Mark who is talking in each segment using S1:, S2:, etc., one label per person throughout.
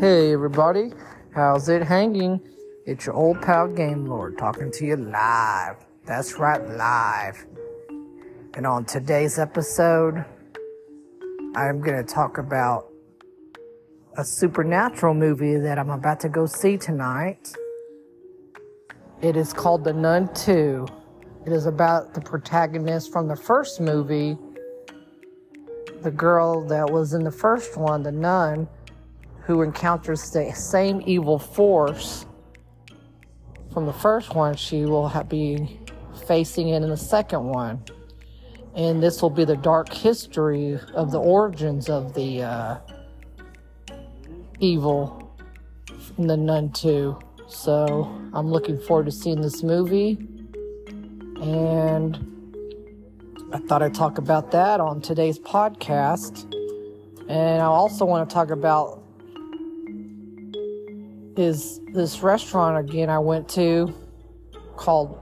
S1: Hey everybody, how's it hanging? It's your old pal Game Lord talking to you live. That's right, live. And on today's episode, I'm going to talk about a supernatural movie that I'm about to go see tonight. It is called The Nun 2. It is about the protagonist from the first movie, the girl that was in the first one, the nun, who encounters the same evil force from the first one, she will be facing it in the second one. And this will be the dark history of the origins of the uh, evil in the Nun 2. So I'm looking forward to seeing this movie. And I thought I'd talk about that on today's podcast. And I also want to talk about is this restaurant again I went to called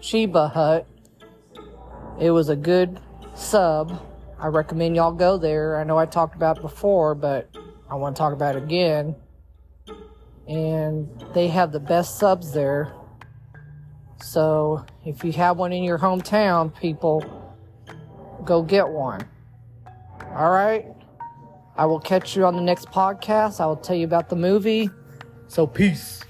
S1: Cheba Hut. It was a good sub. I recommend y'all go there. I know I talked about before, but I want to talk about it again. And they have the best subs there. So if you have one in your hometown, people, go get one. All right? I will catch you on the next podcast. I will tell you about the movie. So, peace.